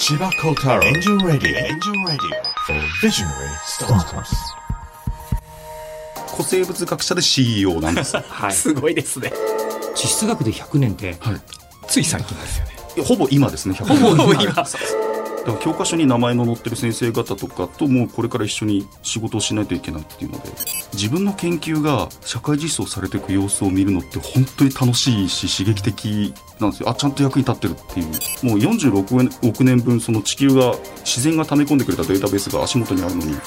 千葉幸太郎エンジェルラディオエンジェルラディオ Visionary Startups 古生物学者で CEO なんです。はい、すごいですね。地質学で100年って、はい。つい最近ですよね。ほぼ今ですね。ほほぼ今だから教科書に名前の載ってる先生方とかともうこれから一緒に仕事をしないといけないっていうので自分の研究が社会実装されていく様子を見るのって本当に楽しいし刺激的なんですよ。あちゃんと役に立ってるっていう。もう46億年分その地球が自然が溜め込んでくれたデータベースが足元にあるのに、も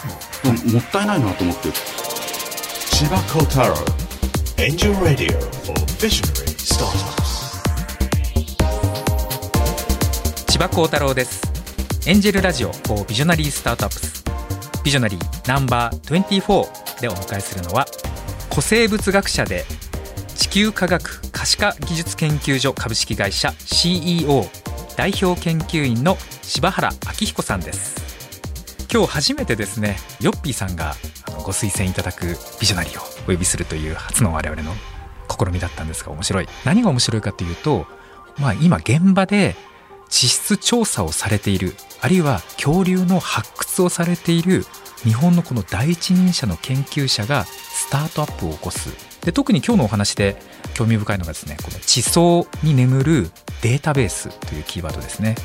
ったいないなと思って千葉幸太郎エンジェルラディオ for Visionary Startups 千葉幸太郎です。エンジェルラジオ for ビジョナリースタートアップス。ビジョナリーナンバー24でお迎えするのは古生物学者で地球科学可視化技術研究所株式会社 CEO 代表研究員の柴原明彦さんです。今日初めてですねヨッピーさんがあのご推薦いただくビジョナリーをお呼びするという初の我々の試みだったんですが面白い何が面白いかというと、まあ、今現場で地質調査をされているあるいは恐竜の発掘をされている日本のこの第一人者の研究者がスタートアップを起こす。で特に今日のお話で興味深いのがですねこの地層に眠るデータベースというキーワードですね。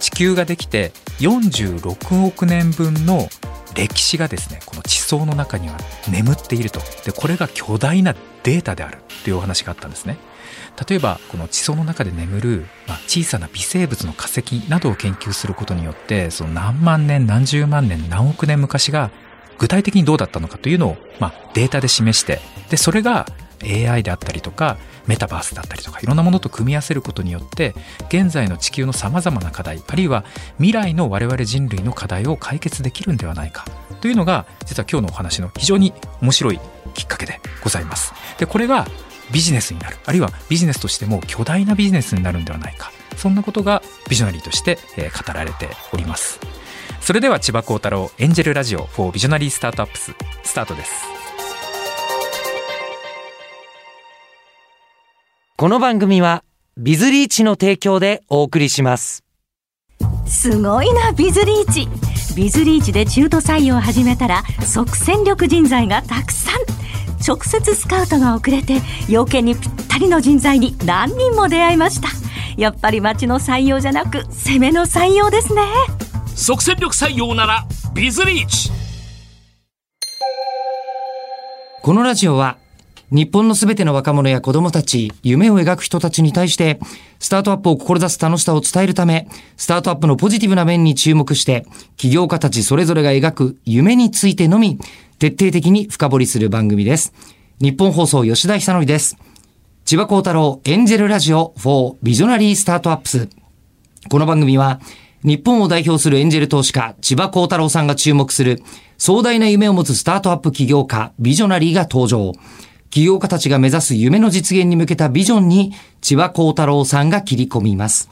地球ができて46億年分の歴史がですねこの地層の中には眠っていると。でこれが巨大なデータであるというお話があったんですね。例えばこの地層の中で眠る、まあ、小さな微生物の化石などを研究することによってその何万年何十万年何億年昔が具体的にどうだったのかというのを、まあ、データで示してでそれが AI であったりとかメタバースだったりとかいろんなものと組み合わせることによって現在の地球のさまざまな課題あるいは未来の我々人類の課題を解決できるんではないかというのが実は今日のお話の非常に面白いきっかけでございます。でこれがビジネスになる。あるいはビジネスとしても巨大なビジネスになるんではないか。そんなことがビジョナリーとして、えー語られております。それでは千葉幸太郎エンジェルラジオ for ビジョナリースタートアップススタートです。この番組はビズリーチの提供でお送りします。すごいなビズリーチ。ビズリーチで中途採用を始めたら即戦力人材がたくさん直接スカウトが遅れて要件にぴったりの人材に何人も出会いました。やっぱり町の採用じゃなく攻めの採用ですね。即戦力採用ならビズリーチ。このラジオは日本のすべての若者や子供たち、夢を描く人たちに対して、スタートアップを志す楽しさを伝えるため、スタートアップのポジティブな面に注目して、起業家たちそれぞれが描く夢についてのみ、徹底的に深掘りする番組です。日本放送吉田久典です。千葉幸太郎エンジェルラジオ for ビジョナリースタートアップス。この番組は、日本を代表するエンジェル投資家、千葉幸太郎さんが注目する、壮大な夢を持つスタートアップ起業家、ビジョナリーが登場。起業家たちが目指す夢の実現に向けたビジョンに、千葉幸太郎さんが切り込みます。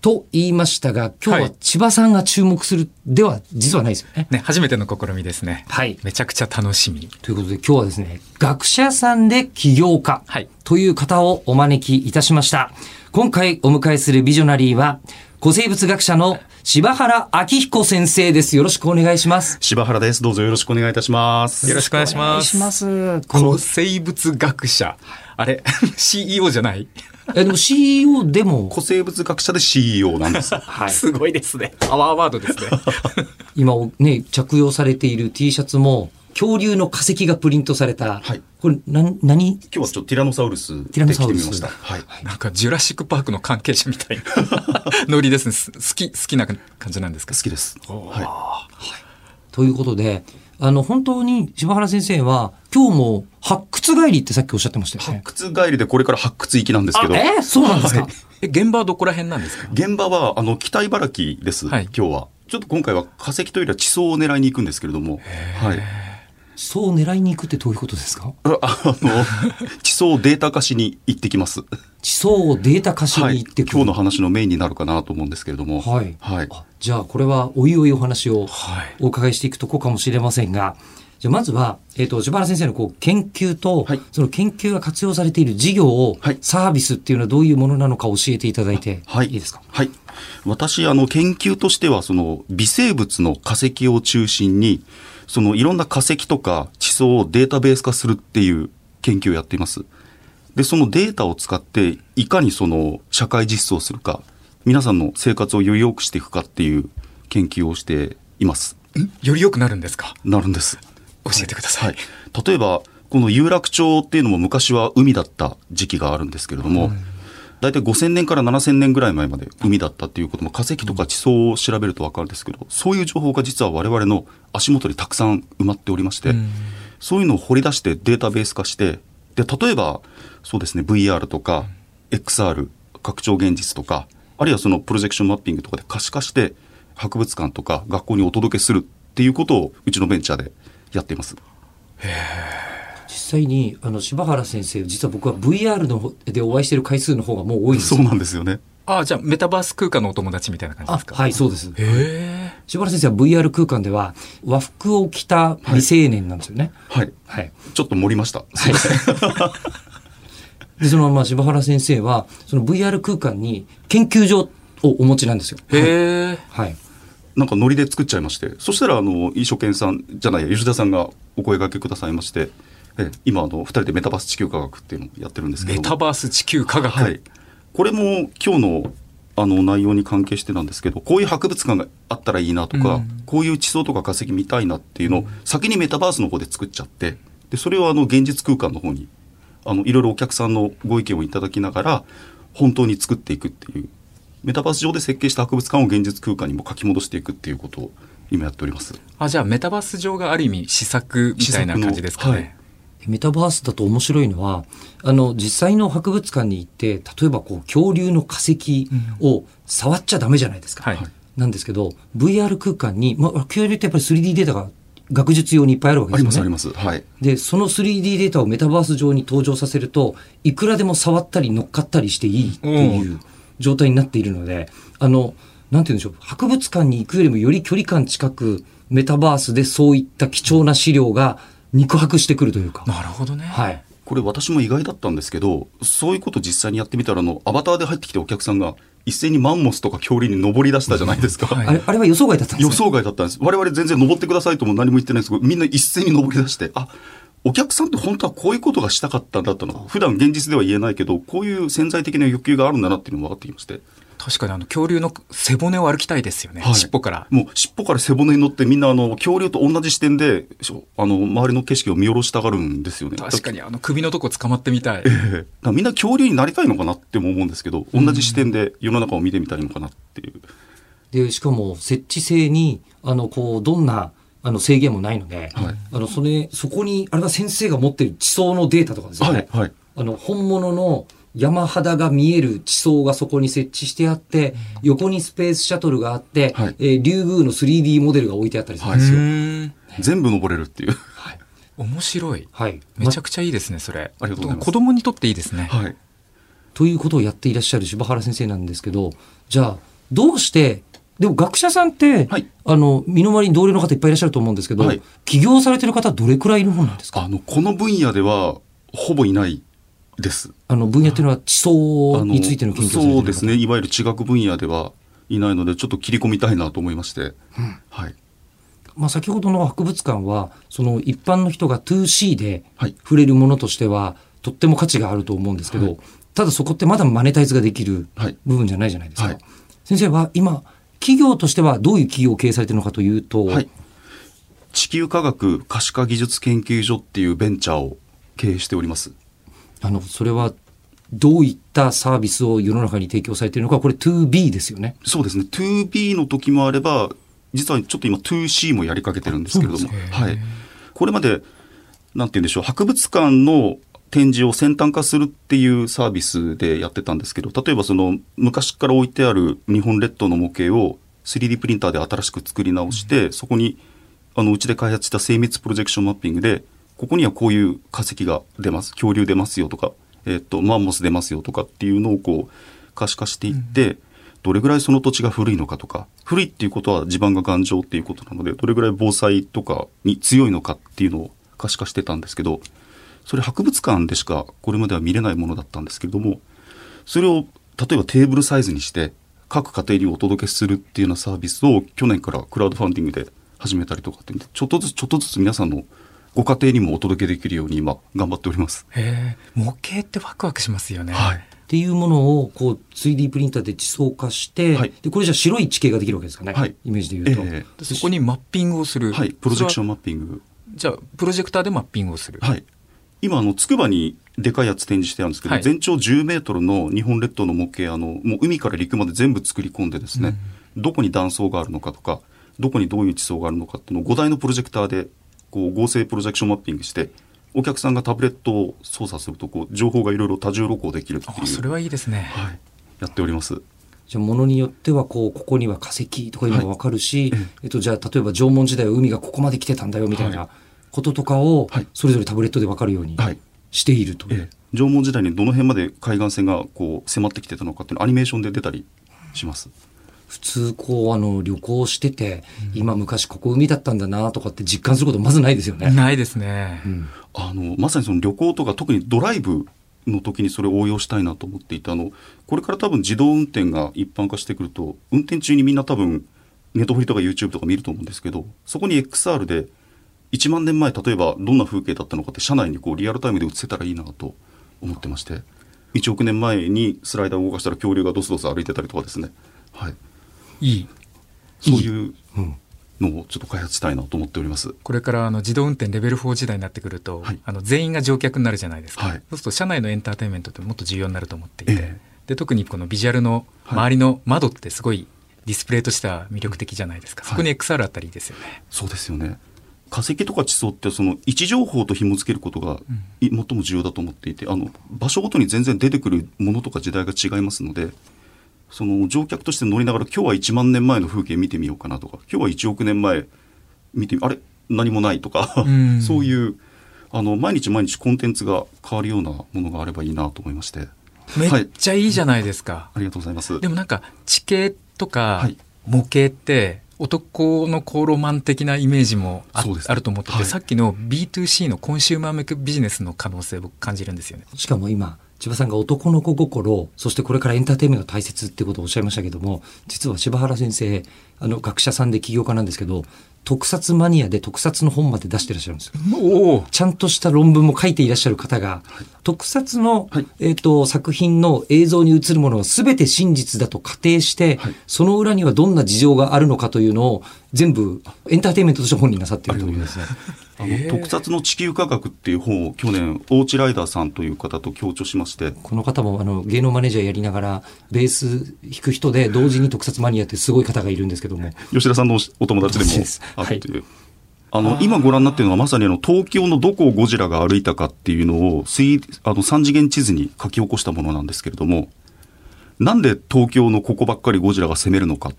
と言いましたが、今日ははい千葉さんが注目するでは、実はないですよね。ね初めての試みですねはいめちゃくちゃ楽しみということで今日はですね、学者さんで起業家はいという方をお招きいたしました。今回お迎えするビジョナリーは、古生物学者の柴原明彦先生です。よろしくお願いします。柴原です。どうぞよろしくお願いいたします。よろしくお願いします古、生物学者あれ？CEO じゃない？え、でも CEO でも、古生物学者で CEO なんです。はい。すごいですね。パワーワードですね。今ね、着用されている T シャツも、恐竜の化石がプリントされた。はい。これ、な、何？今日はちょっとティラノサウルスでティラノサウルス。ました。はい。なんかジュラシックパークの関係者みたいな。ノリですね。す好き好きな感じなんですか？好きです。はということで、あの、本当に柴原先生は、今日も発掘帰りってさっきおっしゃってましたい。よね。発掘帰りでこれから発掘行きなんですけど。えーそうなんですか、はいえ現場はどこら辺なんですか？現場は、あの、北茨城です。はい今日は。ちょっと今回は化石というよりは地層を狙いに行くんですけれども。はい。そう狙いに行くってどういうことですか？ああの、地層をデータ化しに行ってきます。地層をデータ化しにはい。行ってくる。今日の話のメインになるかなと思うんですけれども。はい。はい。あじゃあ、これはおいおいお話をはいお伺いしていくとこかもしれませんが、じゃあまずは、えっ、と、柴原先生のこう研究と、はいその研究が活用されている事業を、はいサービスっていうのはどういうものなのか教えていただいて、はい。いいですか？はい。私、あの、研究としては、その、微生物の化石を中心に、その、いろんな化石とか地層をデータベース化するっていう研究をやっています。で、そのデータを使って、いかにその、社会実装するか、皆さんの生活をより良くしていくかっていう研究をしています。より良くなるんですか？なるんです。教えてください。はい。例えば、この有楽町っていうのも昔は海だった時期があるんですけれども、大体5000年から7000年ぐらい前まで海だったっていうことも化石とか地層を調べるとわかるんですけど、そういう情報が実は我々の足元にたくさん埋まっておりまして、そういうのを掘り出してデータベース化して、で、例えば、そうですね、VR とか XR、拡張現実とか、あるいはそのプロジェクションマッピングとかで可視化して、博物館とか学校にお届けするっていうことをうちのベンチャーでやっています。実際にあの柴原先生実は僕は VR の方でお会いしている回数の方がもう多いんですそうよなんですよね。ああ、じゃあメタバース空間のお友達みたいな感じですか？あはいそうですへえ。柴原先生は VR 空間では和服を着た未成年なんですよねはい。はい、ちょっと盛りました。でそのまあ柴原先生はその VR 空間に研究所をお持ちなんですよへえ。はいなんかノリで作っちゃいまして、そしたら、あの、飯書健さんじゃない、吉田さんがお声掛けくださいまして、え今、あの、二人でメタバース地球科学っていうのをやってるんですけども。メタバース地球科学？はい。これも今日の、あの、内容に関係してなんですけど、こういう博物館があったらいいなとか、うんこういう地層とか化石見たいなっていうのを、先にメタバースの方で作っちゃって、で、それをあの、現実空間の方に、あの、いろいろお客さんのご意見をいただきながら、本当に作っていくっていう、メタバース上で設計した博物館を現実空間にも書き戻していくっていうことを今やっております。あ、じゃあメタバース上がある意味試作みたいな感じですかね。はいメタバースだと面白いのは、あの、実際の博物館に行って、例えばこう、恐竜の化石を触っちゃダメじゃないですか。はいなんですけど、VR 空間に、まあ、恐竜ってやっぱり 3D データが学術用にいっぱいあるわけあですよね。りますあります。はい。で、その 3D データをメタバース上に登場させると、いくらでも触ったり乗っかったりしていいっていう状態になっているので、あの、なんて言うんでしょう、博物館に行くよりもより距離感近く、メタバースでそういった貴重な資料が肉薄してくるというか。なるほどね。はい。これ私も意外だったんですけど、そういうこと実際にやってみたら、あの、アバターで入ってきたお客さんが、一斉にマンモスとか恐竜に登り出したじゃないですか。はいあれ、あれは予想外だったんですね予想外だったんです。我々全然登ってくださいとも何も言ってないんですけど、みんな一斉に登り出して、あ、お客さんって本当はこういうことがしたかったんだったの。普段現実では言えないけど、こういう潜在的な欲求があるんだなっていうのが分かってきまして。確かにあの恐竜の背骨を歩きたいですよね。はい尻尾から。もう尻尾から背骨に乗ってみんなあの、恐竜と同じ視点で、あの、周りの景色を見下ろしたがるんですよね。確かにあの首のとこ捕まってみたい。えみんな恐竜になりたいのかなっても思うんですけど、同じ視点で世の中を見てみたいのかなっていう。で、しかも設置性に、あの、こう、どんな、あの、制限もないので、はいあの、それ、そこに、あれは先生が持ってる地層のデータとかですよね。はい、はい。あの、本物の山肌が見える地層がそこに設置してあって、横にスペースシャトルがあって、はいえーリュウグウの 3D モデルが置いてあったりするんうですよ。ーん。全部登れるっていう。面白い。はい。めちゃくちゃいいですね、それ。ありがとうございます子供にとっていいですね。はい。ということをやっていらっしゃる柴原先生なんですけど、じゃあ、どうして、でも学者さんって、はいあの、身の回りに同僚の方いっぱいいらっしゃると思うんですけど、はい起業されてる方どれくらいいるもんなんですか？あの、この分野では、ほぼいないです。あの、分野っていうのは地層についての研究そうですね。いわゆる地学分野ではいないので、ちょっと切り込みたいなと思いまして。はい。まあ、先ほどの博物館は、その一般の人が 2C ではい触れるものとしては、とっても価値があると思うんですけど、はいただそこってまだマネタイズができるはい部分じゃないじゃないですか。はい先生は今、企業としてはどういう企業を経営されているのかというと、はい。地球科学可視化技術研究所っていうベンチャーを経営しております。あの、それはどういったサービスを世の中に提供されているのか、これ 2B ですよね。そうですね。2B の時もあれば、実はちょっと今 2C もやりかけてるんですけれども、はい。これまで、なんて言うんでしょう、博物館の展示を先端化するっていうサービスでやってたんですけど、例えばその昔から置いてある日本列島の模型を 3D プリンターで新しく作り直して、そこにあのうちで開発した精密プロジェクションマッピングで、ここにはこういう化石が出ます、恐竜出ますよとか、えっと、マンモス出ますよとかっていうのをこう可視化していって、どれぐらいその土地が古いのかとか、古いっていうことは地盤が頑丈っていうことなので、どれぐらい防災とかに強いのかっていうのを可視化してたんですけど、それ博物館でしかこれまでは見れないものだったんですけれども、それを例えばテーブルサイズにして、各家庭にお届けするっていうようなサービスを去年からクラウドファンディングで始めたりとかってちょっとずつちょっとずつ皆さんのご家庭にもお届けできるように今頑張っております。模型ってワクワクしますよね。はい。っていうものをこう 3D プリンターで地層化して、はいでこれじゃ白い地形ができるわけですかね、はいイメージで言うと。えでそこにマッピングをする。えはい。プロジェクション。ンマッピング。じゃあプロジェクターでマッピングをする。はい。今、あの、つくばにでかいやつ展示してあるんですけど、はい全長10メートルの日本列島の模型、あの、もう海から陸まで全部作り込んでですね、どこに断層があるのかとか、どこにどういう地層があるのかっていうのを5台のプロジェクターで、こう、合成プロジェクションマッピングして、お客さんがタブレットを操作すると、こう、情報がいろいろ多重録音できるっていう。あそれはいいですね。はい。やっております。じゃあ、ものによっては、こう、ここには化石とかいうのがわかるし、えっと、じゃあ、例えば縄文時代は海がここまで来てたんだよ、みたいなこととかをはい、それぞれタブレットでわかるようにはいしていると。ええ縄文時代にどの辺まで海岸線がこう迫ってきてたのかっていうのをアニメーションで出たりします？普通、こう、あの、旅行してて、今昔ここ海だったんだなとかって実感することまずないですよね。ないですね。あのまさにその旅行とか特にドライブの時にそれを応用したいなと思っていてあのこれから多分自動運転が一般化してくると運転中にみんな多分ネットフリとか YouTube とか見ると思うんですけどそこに XR で1万年前例えばどんな風景だったのかって車内にこうリアルタイムで映せたらいいなと思ってまして。1億年前にスライダーを動かしたら恐竜がドスドス歩いてたりとかですね、はい、いい。そういうのをちょっと開発したいなと思っております。これからあの自動運転レベル4時代になってくると、はい。あの全員が乗客になるじゃないですか、はい。そうすると社内のエンターテインメントってもっと重要になると思っていて、ええ。で特にこのビジュアルの周りの窓ってすごいディスプレイとしては魅力的じゃないですか、はい。そこに XR あったらいいですよね。そうですよね。化石とか地層ってその位置情報と紐付けることがい最も重要だと思っていて、あの場所ごとに全然出てくるものとか時代が違いますので、その乗客として乗りながら今日は1万年前の風景見てみようかなとか、今日は1億年前見てみあれ？何もないとか、ん。そういうあの毎日毎日コンテンツが変わるようなものがあればいいなと思いまして、めっはいちゃいいじゃないですか。ありがとうございます。でもなんか地形とかはい。模型って男の子ロマン的なイメージもあ,、ねあると思ってて、はいさっきの B2C のコンシューマー向けビジネスの可能性を僕感じるんですよね。しかも今、千葉さんが男の子心、そしてこれからエンターテインメントが大切ってことをおっしゃいましたけども、実は柴原先生、あの、学者さんで起業家なんですけど、特撮マニアで特撮の本まで出してらっしゃるんですよ。ちゃんとした論文も書いていらっしゃる方が、特撮の、はい。えっ、と、作品の映像に映るものは全て真実だと仮定して、はい。その裏にはどんな事情があるのかというのを全部エンターテインメントとして本になさっているという。です。ね。あの特撮の地球科学っていう本を去年、大内ライダーさんという方と協調しまして、この方もあの芸能マネージャーやりながら、ベース弾く人で同時に特撮マニアってすごい方がいるんですけども、吉田さんのお友達でも。あるという。あの、今ご覧になっているのはまさにあの、東京のどこをゴジラが歩いたかっていうのを、水、あの、三次元地図に書き起こしたものなんですけれども、なんで東京のここばっかりゴジラが攻めるのか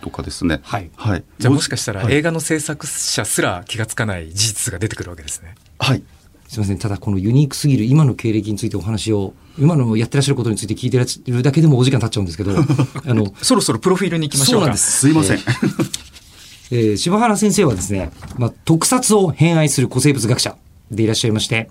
とかですね。はいはい。じゃあもしかしたらはい映画の制作者すら気がつかない事実が出てくるわけですね。はい。すみません、ただこのユニークすぎる今の経歴についてお話を、今のやってらっしゃることについて聞いてらっしゃるだけでもお時間経っちゃうんですけど、あの、そろそろプロフィールに行きましょうか。そうなんですすいません。えー柴原先生はですね、まあ、特撮を偏愛する古生物学者でいらっしゃいまして、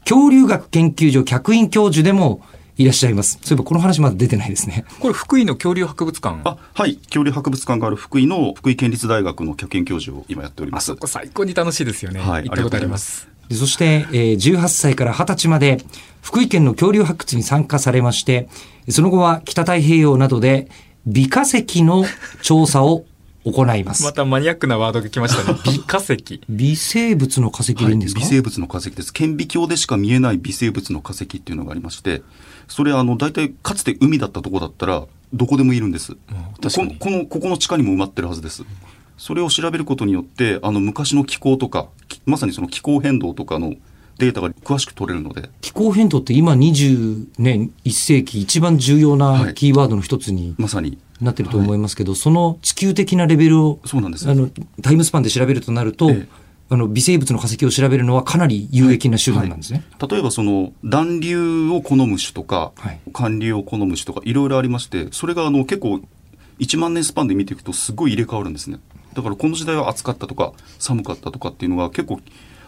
恐竜学研究所客員教授でもいらっしゃいます。そういえばこの話まだ出てないですね。これ福井の恐竜博物館。あ、はい。恐竜博物館がある福井の福井県立大学の客員教授を今やっております。あそこ最高に楽しいですよね。はい行ったことあります。でそして、えー18歳から20歳まで福井県の恐竜発掘に参加されまして、その後は北太平洋などで微化石の調査を行います。またマニアックなワードが来ましたね。微化石。微生物の化石でいいんですか、微生物の化石です。顕微鏡でしか見えない微生物の化石っていうのがありまして、それあの大体かつて海だったとこだったらどこでもいるんです。このこのここの地下にも埋まってるはずです。それを調べることによってあの昔の気候とかきまさにその気候変動とかのデータが詳しく取れるので、気候変動って今20年1世紀一番重要はない。キーワードの一つにまさに。なってると思いますけど、その地球的なレベルをそうなんですあのタイムスパンで調べるとなると、ええあの微生物の化石を調べるのはかなり有益な手段なんですね。例えばその暖流を好む種とか、はい。寒流を好む種とかいろいろありましてそれがあの結構1万年スパンで見ていくとすごい入れ替わるんですね。だからこの時代は暑かったとか寒かったとかっていうのが結構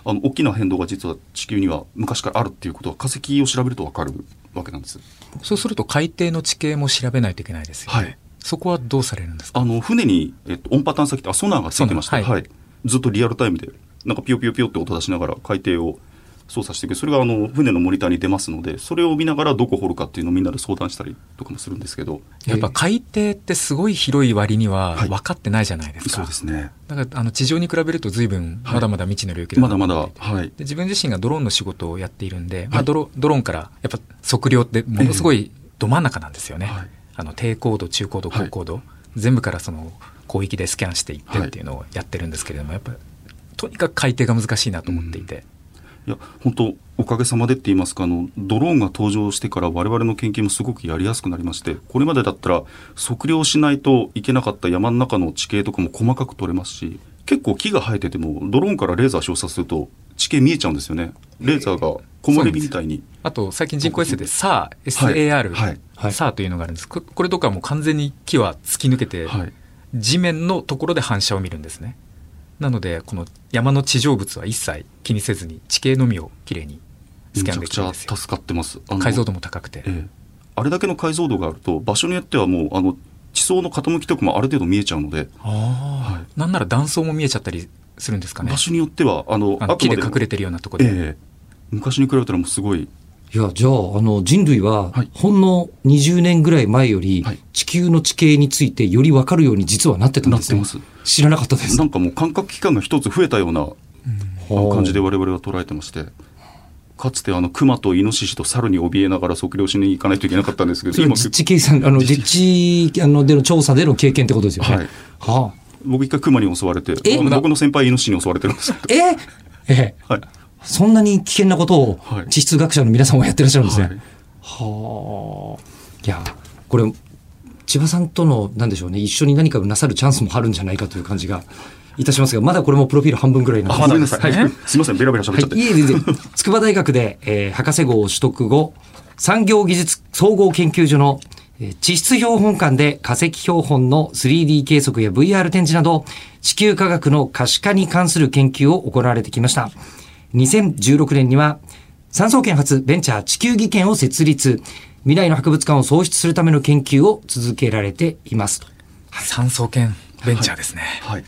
あの大きな変動が実は地球には昔からあるっていうことは化石を調べると分かるわけなんです。そうすると海底の地形も調べないといけないですよね。はい。そこはどうされるんですか？あの船に、えっと、音波探査機ってあソナーがついてまして、はい。ずっとリアルタイムでなんかピヨピヨピヨって音出しながら海底を操作していく。それがあの船のモニターに出ますのでそれを見ながらどこ掘るかっていうのをみんなで相談したりとかもするんですけど。やっぱ海底ってすごい広い割にははい。分かってないじゃないですか。そうですね。だからあの地上に比べると随分はい。まだまだ未知の領域だまだまなと思っていてだはい。で自分自身がドローンの仕事をやっているんで、まあ、はい。ドロドローンからやっぱ測量ってものすごいど真ん中なんですよね。はい。あの低高度、中高度、高高度、全部からその広域でスキャンしていってっていうのをやってるんですけれども、やっぱとにかく海底が難しいなと思っていて、いや本当おかげさまでって言いますかあのドローンが登場してから我々の研究もすごくやりやすくなりましてこれまでだったら測量しないといけなかった山の中の地形とかも細かく取れますし結構木が生えててもドローンからレーザー照射すると地形見えちゃうんですよね。レーザーが木漏れ日みたいに。あと最近人工衛星で SAR、はい。SAR、はい。はい。SAR というのがあるんです。ここれとかはもう完全に木は突き抜けて、はい。地面のところで反射を見るんですね。なので、この山の地上物は一切気にせずに地形のみをきれいにスキャンできるんですよ。助かってます解像度も高くて。ええあれだけの解像度があると場所によってはもうあの地層の傾きとかもある程度見えちゃうので、ああ、はいなんなら断層も見えちゃったりするんですかね場。所によってはあのあの木で隠れててるようなところで。ええ昔に比べたらもうすごいいや、じゃあ、あの、人類ははい、ほんの20年ぐらい前よりはい、地球の地形についてより分かるように実はなってたんですね。なってま知らなかったです。なんかもう感覚器官が一つ増えたような感じで我々は捉えてましてかつてあの熊とイノシシと猿に怯えながら測量しに行かないといけなかったんですけど今実地計算、あの、実地あのでの調査での経験ってことですよね。はい。は僕一回熊に襲われてえ？僕の先輩イノシシに襲われてるんですけど。あ、え？ええ。はいそんなに危険なことをはい。地質学者の皆さんはやってらっしゃるんですね。はい。はあ。いや、これ、千葉さんとの、なんでしょうね、一緒に何かをなさるチャンスもあるんじゃないかという感じがいたしますが、まだこれもプロフィール半分ぐらいなんで。すあごめんなさい、はい。すみません。ベラベラ喋っちゃって、はい、いえいえいえ、筑波大学で、えー博士号を取得後、産業技術総合研究所の、えー地質標本館で化石標本の 3D 計測や VR 展示など、地球科学の可視化に関する研究を行われてきました。2016年には、産総研発ベンチャー地球技研を設立、未来の博物館を創出するための研究を続けられていますと。産総研ベンチャーですね。はい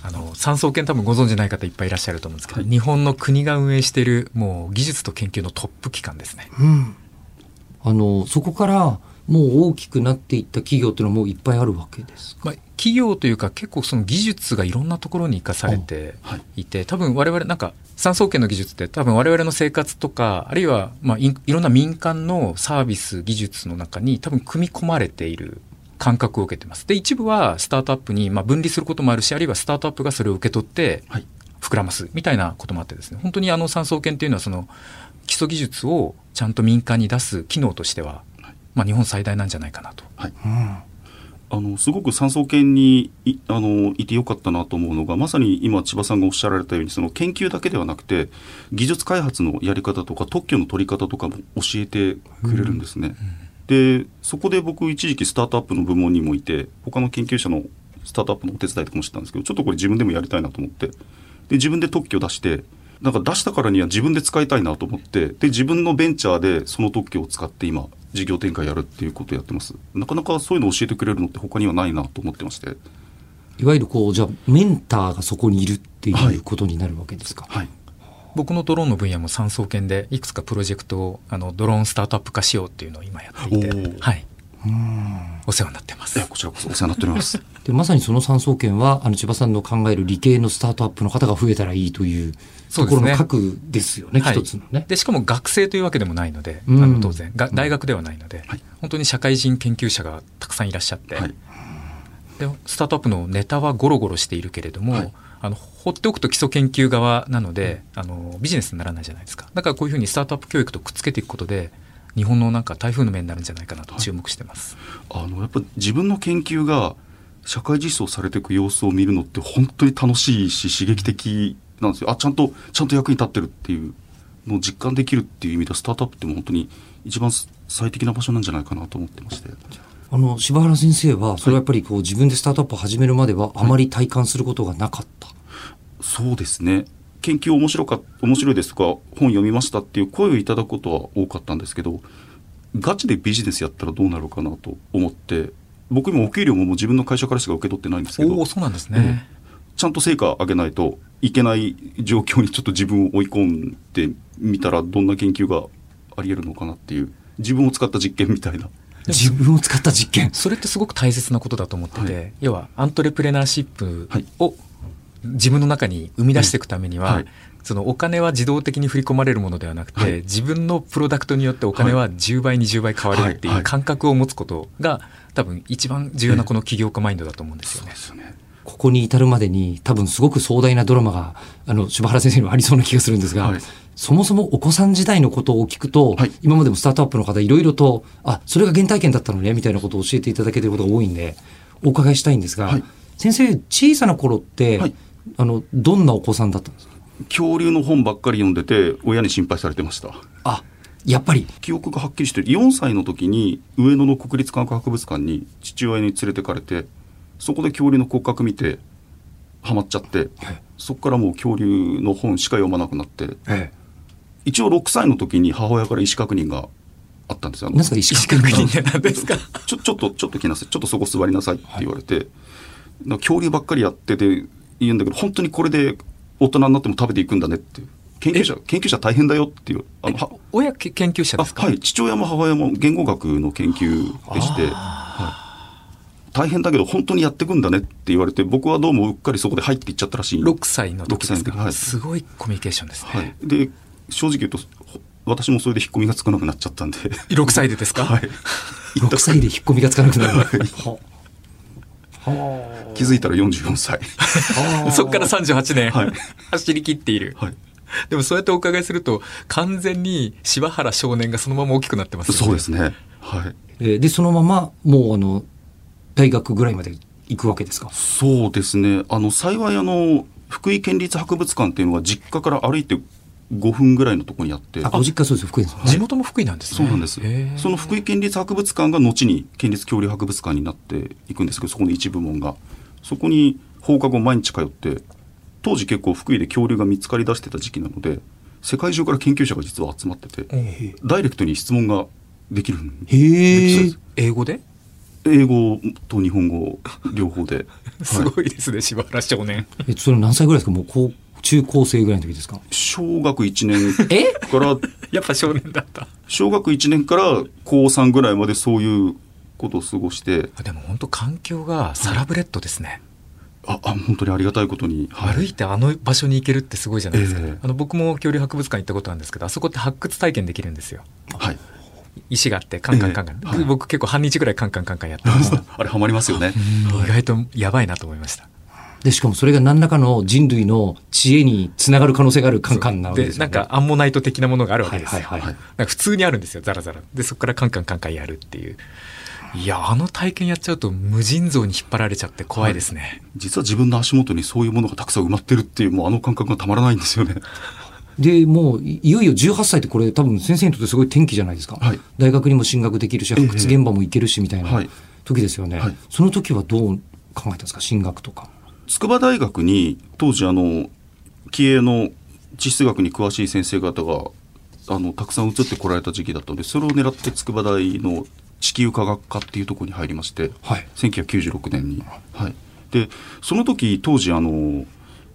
あの産総研多分ご存じない方いっぱいいらっしゃると思うんですけど、日本の国が運営しているもう技術と研究のトップ機関ですね。あの、そこから、もう大きくなっていった企業っていうのはもういっぱいあるわけですか？まあ、企業というか結構その技術がいろんなところに生かされてい。て、多分我々なんか産総研の技術って多分我々の生活とかあるいはまあいいろんな民間のサービス技術の中に多分組み込まれている感覚を受けてます。で一部はスタートアップにまあ分離することもあるしあるいはスタートアップがそれを受け取ってはい。膨らますみたいなこともあってですね。本当にあの産総研っていうのはその基礎技術をちゃんと民間に出す機能としては、まあ、日本最大なんじゃないかなと。あのすごく産総研にいあのいてよかったなと思うのがまさに今千葉さんがおっしゃられたようにその研究だけではなくて技術開発のやり方とか特許の取り方とかも教えてくれるんですね。でそこで僕一時期スタートアップの部門にもいて他の研究者のスタートアップのお手伝いとかもしてたんですけどちょっとこれ自分でもやりたいなと思ってで自分で特許出してなんか出したからには自分で使いたいなと思ってで自分のベンチャーでその特許を使って今事業展開やるっていうことをやってます。なかなかそういうのを教えてくれるのって他にはないなと思ってまして。いわゆるこう、じゃあ、メンターがそこにいるってはいいうことになるわけですか。はい。僕のドローンの分野も産総研でいくつかプロジェクトをあのドローンスタートアップ化しようっていうのを今やっていて。はい、お世話になってます。こちらこそお世話になっております。で、まさにその産総研は、あの、千葉さんの考える理系のスタートアップの方が増えたらいいというところの核ですよね、はい。一つのね。でしかも学生というわけでもないので、うん。あの当然。が大学ではないので、はい。本当に社会人研究者がたくさんいらっしゃって、はいでスタートアップのネタはゴロゴロしているけれども、はい。あの放っておくと基礎研究側なので、あのビジネスにならないじゃないですか。だからこういうふうにスタートアップ教育とくっつけていくことで日本のなんか台風の目になるんじゃないかなと注目してます、あのやっぱ自分の研究が社会実装されていく様子を見るのって本当に楽しいし刺激的なんですよ。あちゃんとちゃんと役に立ってるっていうのを実感できるっていう意味ではスタートアップって本当に一番最適な場所なんじゃないかなと思ってまして。あの、柴原先生は、それはやっぱりこう、自分でスタートアップを始めるまでは、あまり体感することがなかった。そうですね研究面白か面白いですとか本読みましたっていう声をいただくことは多かったんですけどガチでビジネスやったらどうなるかなと思って僕今お給料ももう自分の会社からしか受け取ってないんですけどそうなんですね、ちゃんと成果上げないといけない状況にちょっと自分を追い込んでみたらどんな研究がありえるのかなっていう自分を使った実験みたいな。自分を使った実験。それってすごく大切なことだと思ってて、はい。要はアントレプレナーシップはい。を自分の中に生み出していくためには、はい。そのお金は自動的に振り込まれるものではなくて、はい。自分のプロダクトによってお金は10倍20倍変わるってはいい。う感覚を持つことが多分一番重要なこの起業家マインドだと思うんですよね。ね。ここに至るまでに多分すごく壮大なドラマが、あの、柴原先生にはありそうな気がするんですが、はい。そもそもお子さん時代のことを聞くと、はい。今までもスタートアップの方いろいろと、あ、それが原体験だったのね、みたいなことを教えていただけていることが多いんで、お伺いしたいんですが、はい。先生、小さな頃って、はいあの、どんなお子さんだったんですか？恐竜の本ばっかり読んでて親に心配されてました。あ、やっぱり。記憶がはっきりしてる。4歳の時に上野の国立科学博物館に父親に連れてかれてそこで恐竜の骨格見てハマっちゃって、そこからもう恐竜の本しか読まなくなってえ一応6歳の時に母親から意思確認があったんですよ。何ですか、意思確認って何ですか？ちょちょっとちょっと来なさいちょっとそこ座りなさいって言われて、だから恐竜ばっかりやってて言うんだけど本当にこれで大人になっても食べていくんだねっていう。研究者研究者大変だよっていう。あのは親け研究者あですか？はい。父親も母親も言語学の研究でして、はい、大変だけど本当にやっていくんだねって言われて僕はどうもうっかりそこで入っていっちゃったらしい。6歳の時です6歳の時。か、はい。すごいコミュニケーションですね、はい、で正直言うとほ私もそれで引っ込みがつかなくなっちゃったんで。6歳でですか、はい。6歳で引っ込みがつかなくなる。は気づいたら44歳。そこから38年、はい。走り切っている、はい。でもそうやってお伺いすると完全に柴原少年がそのまま大きくなってますよね。そうですね。はい。えーで、そのまま、もう、あの、大学ぐらいまで行くわけですか？そうですね。あの幸いあの福井県立博物館っていうのは実家から歩いて5分ぐらいのところにあって。あ、ご実家そうですよ、福井です。地元も福井なんですね。そうなんです。その福井県立博物館が後に県立恐竜博物館になっていくんですけどそこの一部門がそこに放課後毎日通って当時結構福井で恐竜が見つかりだしてた時期なので世界中から研究者が実は集まっててダイレクトに質問ができるんへ英語で？英語と日本語両方で。すごいですね、柴原少年。え、それ何歳ぐらいですか？もう高、中高生ぐらいの時ですか？小学1年え？からやっぱ少年だった。小学1年から高3ぐらいまでそういうことを過ごしてでも本当環境がサラブレッドですね、ああ本当にありがたいことに、はい。歩いてあの場所に行けるってすごいじゃないですか、ええ。あの僕も恐竜博物館行ったことあるんですけどあそこって発掘体験できるんですよ。はい。石があってカンカンカンカン、ええ。はい。僕結構半日ぐらいカンカンカンカンやってました あれハマりますよね。意外とやばいなと思いました。で、しかもそれが何らかの人類の知恵につながる可能性があるカンカンなわけでよね。なんかアンモナイト的なものがあるわけですよ、はいはいはいなんか普通にあるんですよザラザラ。でそこからカンカンカンカンやるっていういやあの体験やっちゃうと無尽蔵に引っ張られちゃって怖いですね、実は自分の足元にそういうものがたくさん埋まってるっていうもうあの感覚がたまらないんですよね。で、もう、いいよいよ18歳ってこれ多分先生にとってすごい転機じゃないですか。はい。大学にも進学できるし、発掘現場も行けるしみたいなはい。時ですよね。はい。その時はどう考えたんですか？進学とか。筑波大学に当時あの気鋭の地質学に詳しい先生方があのたくさん移ってこられた時期だったのでそれを狙って筑波大の地球科学科っていうところに入りまして、はい。1996年に、はい、でその時当時あの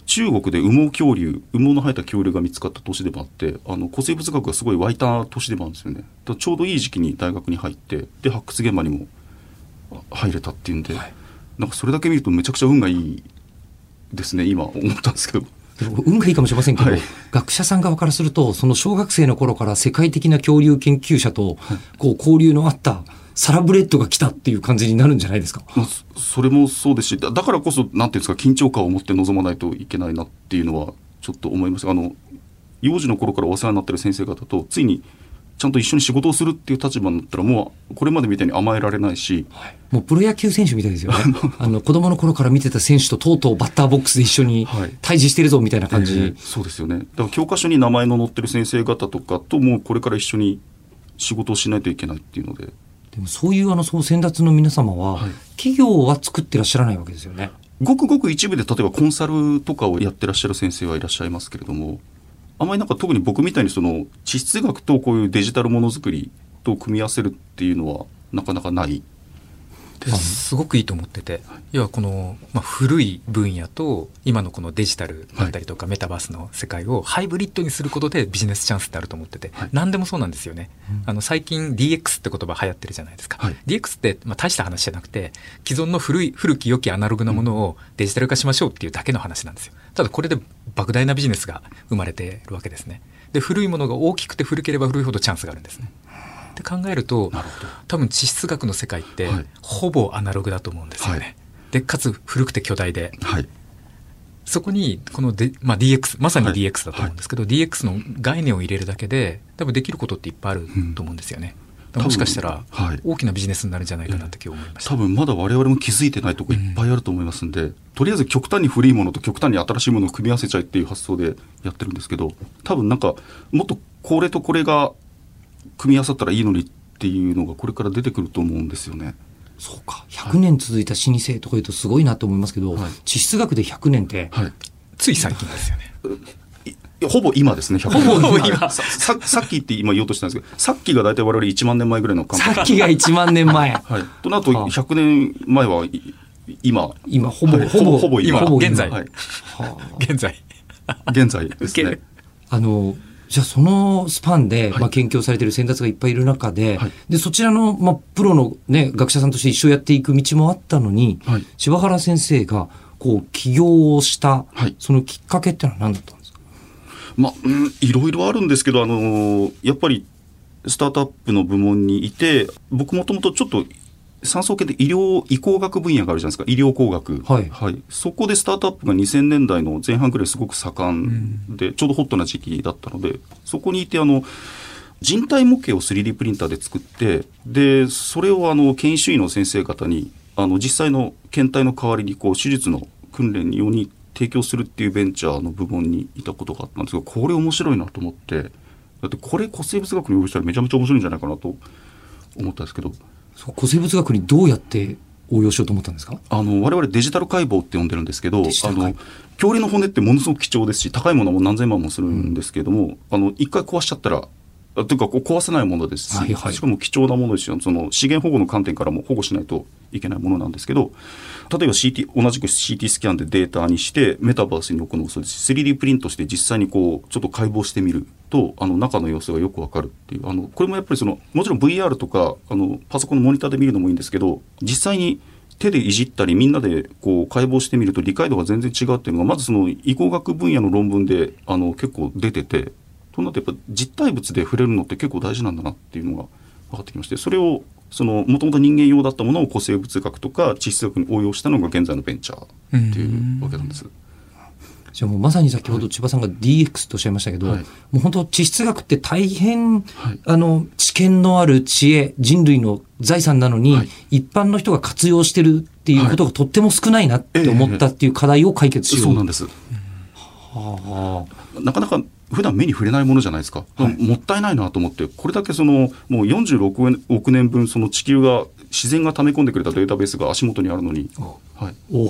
中国で羽毛恐竜羽毛の生えた恐竜が見つかった年でもあってあの古生物学がすごい湧いた年でもあるんですよね。ちょうどいい時期に大学に入ってで発掘現場にもあ入れたっていうんで、なんかそれだけ見るとめちゃくちゃ運がいいですね今思ったんですけど運がいいかもしれませんけど、はい。学者さん側からすると、その小学生の頃から世界的な恐竜研究者と、こう交流のあったサラブレッドが来たっていう感じになるんじゃないですか？まあ、そそれもそうですしだだからこそなんていうんですか緊張感を持って臨まないといけないなっていうのはちょっと思いますあの幼児の頃からお世話になってる先生方とついにちゃんと一緒に仕事をするっていう立場になったらもうこれまでみたいに甘えられないし、もうプロ野球選手みたいですよね。あの子供の頃から見てた選手ととうとうバッターボックスで一緒にはい。対峙してるぞみたいな感じ。えーそうですよね。だから教科書に名前の載ってる先生方とかともうこれから一緒に仕事をしないといけないっていうので。でもそういうあの、そう先達の皆様は、はい。企業は作ってらっしゃらないわけですよね。ごくごく一部で例えばコンサルとかをやってらっしゃる先生はいらっしゃいますけれどもあまりなんか特に僕みたいにその地質学とこういうデジタルものづくりと組み合わせるっていうのはなかなかないですごくいいと思ってて、要はこの、まあ、古い分野と今のこのデジタルだったりとかメタバースの世界をハイブリッドにすることでビジネスチャンスってあると思ってて、はい。何でもそうなんですよね、あの最近 DX って言葉流行ってるじゃないですか、はい。DX って、まあ、大した話じゃなくて既存の古い古き良きアナログなものをデジタル化しましょうっていうだけの話なんですよ。ただこれで莫大なビジネスが生まれてるわけですね。で古いものが大きくて古ければ古いほどチャンスがあるんですねって考えると多分地質学の世界って、はい。ほぼアナログだと思うんですよね、はい。でかつ古くて巨大で。はい。そこにこので、まあ、DX まさにはい。DX だと思うんですけど、DX の概念を入れるだけで多分できることっていっぱいあると思うんですよね、だからもしかしたら大きなビジネスになるんじゃないかなって今日思いました、多分まだ我々も気づいてないとこいっぱいあると思いますんで、とりあえず極端に古いものと極端に新しいものを組み合わせちゃいっていう発想でやってるんですけど多分なんかもっとこれとこれが組み合わさったらいいのにっていうのがこれから出てくると思うんですよね。そうか。100年続いた老舗とか言うとすごいなと思いますけど、はい。地質学で100年って、はい。つい最近ですよね。ほぼ今ですね、100ほぼ今。さささっきって今言おうとしたんですけど、さっきが大体我々1万年前ぐらいの感覚。さっきが1万年前。はい。となると、はあ。100年前はい今、今、ほぼ、はい。ほぼ、ほぼ今。現在。はい、はあ。現在。現在ですね。あの、じゃあそのスパンで、まあ、研究をされている先達がいっぱいいる中で、はい。で、そちらの、まあ、プロのね、学者さんとして一生やっていく道もあったのに、はい。柴原先生が、こう、起業をした、はい。そのきっかけってのは何だったんですか？まあ、うん、いろいろあるんですけど、あのーやっぱりスタートアップの部門にいて、僕もともとちょっと産総系で医療移行学分野があるじゃないですか、医療工学。はい。そこでスタートアップが2000年代の前半ぐらいすごく盛んで、ちょうどホットな時期だったので、そこにいて、あの、人体模型を 3D プリンターで作って、で、それをあの、研修医の先生方に、あの、実際の検体の代わりに、こう、手術の訓練用に提供するっていうベンチャーの部門にいたことがあったんですけど、これ面白いなと思って、だってこれ古生物学に応用したらめちゃめちゃ面白いんじゃないかなと思ったんですけど、古生物学にどうやって応用しようと思ったんですか？あの我々デジタル解剖って呼んでるんですけど、あの恐竜の骨ってものすごく貴重ですし、高いものも何千万もするんですけれども、あの一回壊しちゃったら、あというかこう壊せないものですし、はいはい。しかも貴重なものですし、その資源保護の観点からも保護しないといけないものなんですけど、例えば CT、同じく CT スキャンでデータにして、メタバースに置くのもそうです。し、3D プリントして実際にこう、ちょっと解剖してみると、あの中の様子がよくわかるっていう、あの、これもやっぱりその、もちろん VR とか、あの、パソコンのモニターで見るのもいいんですけど、実際に手でいじったりみんなでこう解剖してみると理解度が全然違うっていうのがまずその移工学分野の論文であの結構出ててとなるとやっぱ実体物で触れるのって結構大事なんだなっていうのが分かってきましてそれをそのもともと人間用だったものを古生物学とか地質学に応用したのが現在のベンチャーっていうわけなんです。じゃあもうまさに先ほど千葉さんが DX とおっしゃいましたけど、はい。もう本当地質学って大変、はい。あの知見のある知恵人類の財産なのに、はい。一般の人が活用してるっていうことがとっても少ないなって思ったっていう課題を解決しよう。そうなんです。はなかなか普段目に触れないものじゃないですか、もったいないなと思って、これだけそのもう46億年分、その地球が自然が溜め込んでくれたデータベースが足元にあるのに、はい、っ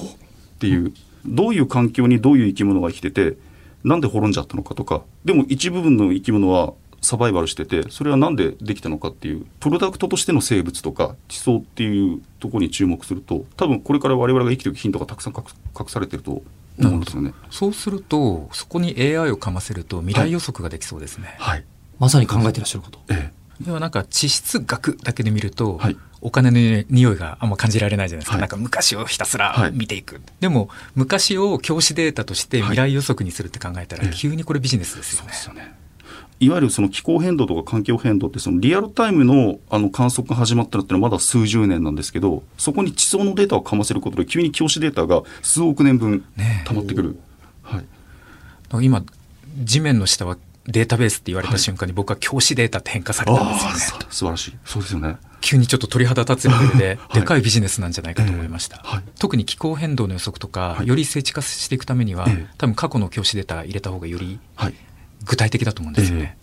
ていう、どういう環境にどういう生き物が生きてて、なんで滅んじゃったのかとか、でも一部分の生き物はサバイバルしてて、それはなんでできたのかっていう、プロダクトとしての生物とか地層っていうところに注目すると、多分これから我々が生きていくヒントがたくさん隠隠されてると思うんですよね。そうするとそこに AI をかませると未来予測ができそうですね、はい、まさに考えてらっしゃること。ええ。でもなんか地質学だけで見ると、はい。お金の匂いがあんま感じられないじゃないですか、はい。なんか昔をひたすらはい。見ていく、でも昔を教師データとして未来予測にするって考えたら、はい急にこれビジネスですよね。そうで。すよね。いわゆるその気候変動とか環境変動ってそのリアルタイムのあの観測が始まったのってのはまだ数十年なんですけどそこに地層のデータをかませることで急に教師データが数億年分溜まってくる。はい、今地面の下はデータベースって言われた瞬間に僕は教師データって変化されたんですよね。ああ素晴らしい。そうですよね。急にちょっと鳥肌立つレベルで、はいでかいビジネスなんじゃないかと思いました。ええはい特に気候変動の予測とか、はいより精緻化していくためには、ええ多分過去の教師データ入れた方がよりはい。具体的だと思うんですよね。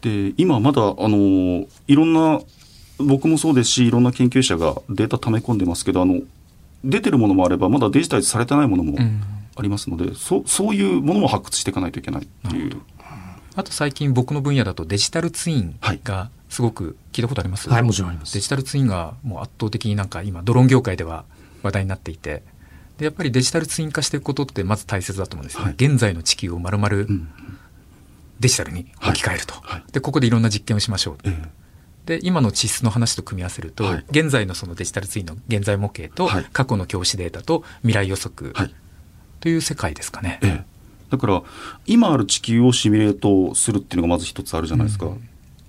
で今まだあのいろんな僕もそうですしいろんな研究者がデータ溜め込んでますけどあの出てるものもあればまだデジタルされてないものもうん。ありますので、そそういうものも発掘していかないといけないっていう。あと最近僕の分野だとデジタルツインがすごく聞いたことあります、はい、もちろんあります。デジタルツインがもう圧倒的になんか今ドローン業界では話題になっていて。でやっぱりデジタルツイン化していくことってまず大切だと思うんですよ、はい。現在の地球をまるまるうんデジタルに置き換えると、はい。はいでここでいろんな実験をしましょうええで今の地質の話と組み合わせると、はい。現在のそのデジタルツインの現在模型と、はい。過去の教師データと未来予測はい。という世界ですかね。ええ、だから今ある地球をシミュレートするっていうのがまず一つあるじゃないですか、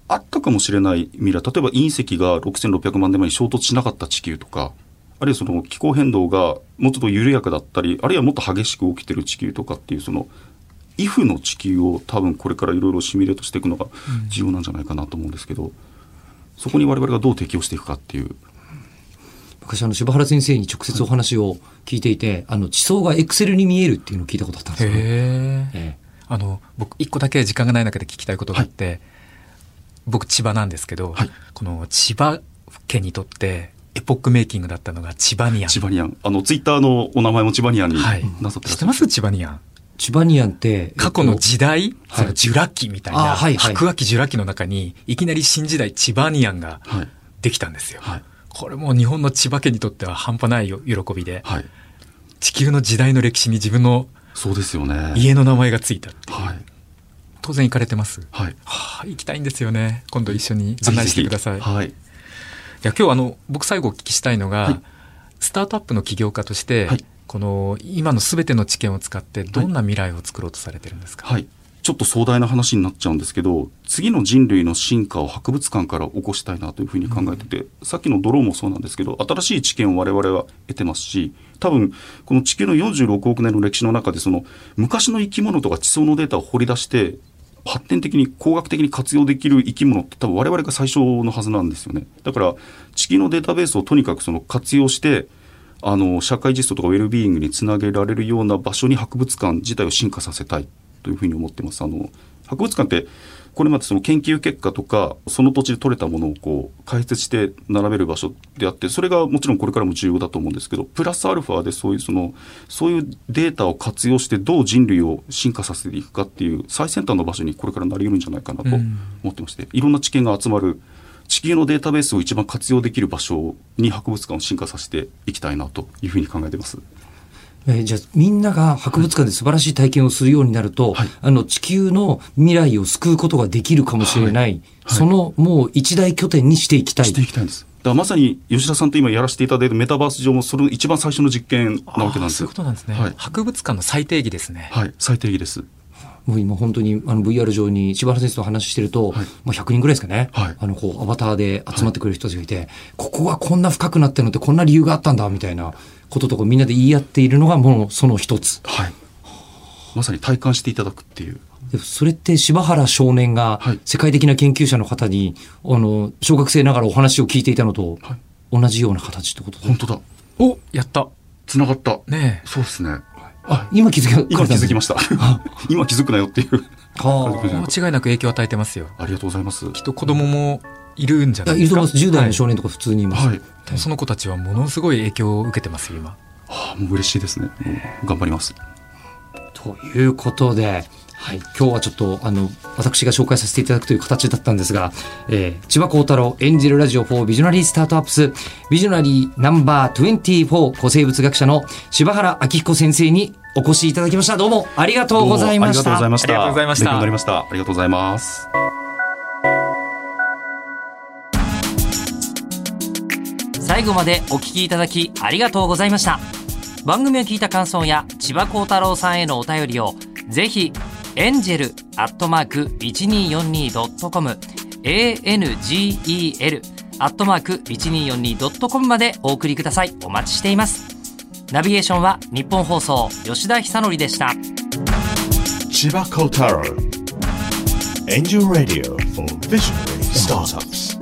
あったかもしれない未来例えば隕石が6600万年前に衝突しなかった地球とかあるいはその気候変動がもうちょっと緩やかだったりあるいはもっと激しく起きてる地球とかっていうその「イフの地球を多分これからいろいろシミュレートしていくのが重要なんじゃないかなと思うんですけど、そこに我々がどう適応していくかっていう。昔あの柴原先生に直接お話を聞いていて、あの地層がエクセルに見えるっていうのを聞いたことあったんですよ、ね。へええ。あの僕一個だけ時間がない中で聞きたいことがあって、僕千葉なんですけど、はい。この千葉家にとってエポックメイキングだったのが千葉ニアン。チバニアン。あのツイッターのお名前もチバニアンにはい。なさってらっしゃる。知ってます？千葉ニアンチバニアンって、過去の時代、そのジュラ紀みたいな、白亜紀ジュラ紀の中にいきなり新時代千葉ニアンができたんですよ、これも日本の千葉家にとっては半端ない喜びで、地球の時代の歴史に自分のそうですよね家の名前がついたっていう当然行かれてますはいはあ、行きたいんですよね今度一緒に案内してくださいぜひぜひはいいや今日あの僕最後お聞きしたいのが、スタートアップの起業家として、はいこの今の全ての知見を使ってどんな未来を作ろうとされてるんですか、はい。ちょっと壮大な話になっちゃうんですけど、次の人類の進化を博物館から起こしたいなというふうに考えてて、さっきのドローンもそうなんですけど、新しい知見を我々は得てますし、多分、この地球の46億年の歴史の中で、その昔の生き物とか地層のデータを掘り出して、発展的に工学的に活用できる生き物って多分我々が最初のはずなんですよね。だから地球のデータベースをとにかくその活用して、あの社会実装とかウェルビーイングにつなげられるような場所に博物館自体を進化させたいというふうに思ってます。あの博物館ってこれまでその研究結果とかその土地で取れたものをこう解説して並べる場所であってそれがもちろんこれからも重要だと思うんですけどプラスアルファでそういうそのそういうデータを活用してどう人類を進化させていくかっていう最先端の場所にこれからなり得るんじゃないかなと思ってまして、いろんな知見が集まる地球のデータベースを一番活用できる場所に博物館を進化させていきたいなというふうに考えてます。えーじゃあみんなが博物館で素晴らしい体験をするようになると、はいあの地球の未来を救うことができるかもしれない、そのもう一大拠点にしていきたい。していきたいんです。だまさに吉田さんと今やらせていただいたメタバース上もそれの一番最初の実験なわけなんですそういうこ。となんですね、はい博物館の最定義ですね、はい、最低義です。もう今本当にあの VR 上に柴原先生と話してると、はいまあ100人ぐらいですかね、はいあのこうアバターで集まってくれる人たちがいて、ここがこんな深くなってるのってこんな理由があったんだみたいなこととかみんなで言い合っているのがもうその一つ。はい。まさに体感していただくっていう。でそれって柴原少年がはい世界的な研究者の方に、あの小学生ながらお話を聞いていたのとはい同じような形ってこと本当だ。おやった繋がった。ねえそうですね。あ今気づか今気づきましした。今気づくなよっていう。間違いなく影響を与えてますよありがとうございます。きっと子供もいるんじゃあ。ないいですかると思います。10代の少はい年とか普通にいます。はい。その子たちはものすごい影響を受けてますよ今はあ、もう嬉しいですね。頑張ります。ということで、はい、今日はちょっとあの私が紹介させていただくという形だったんですが、えー千葉幸太郎エンジェルラジオ4ビジョナリースタートアップスビジョナリーナンバー24古生物学者の柴原明彦先生にお越しいただきましたどうもありがとうございましたどうもありがとうございました。ありがとうございました。ありがとうございます。最後までお聞きいただきありがとうございました番組を聞いた感想や千葉幸太郎さんへのお便りをぜひエンジェルアットマーク 1242.com angel アットマーク 1242.com までお送りください。お待ちしています。ナビゲーションは日本放送吉田久典でした。千葉幸太郎 Angel Radio for Visionary Startups.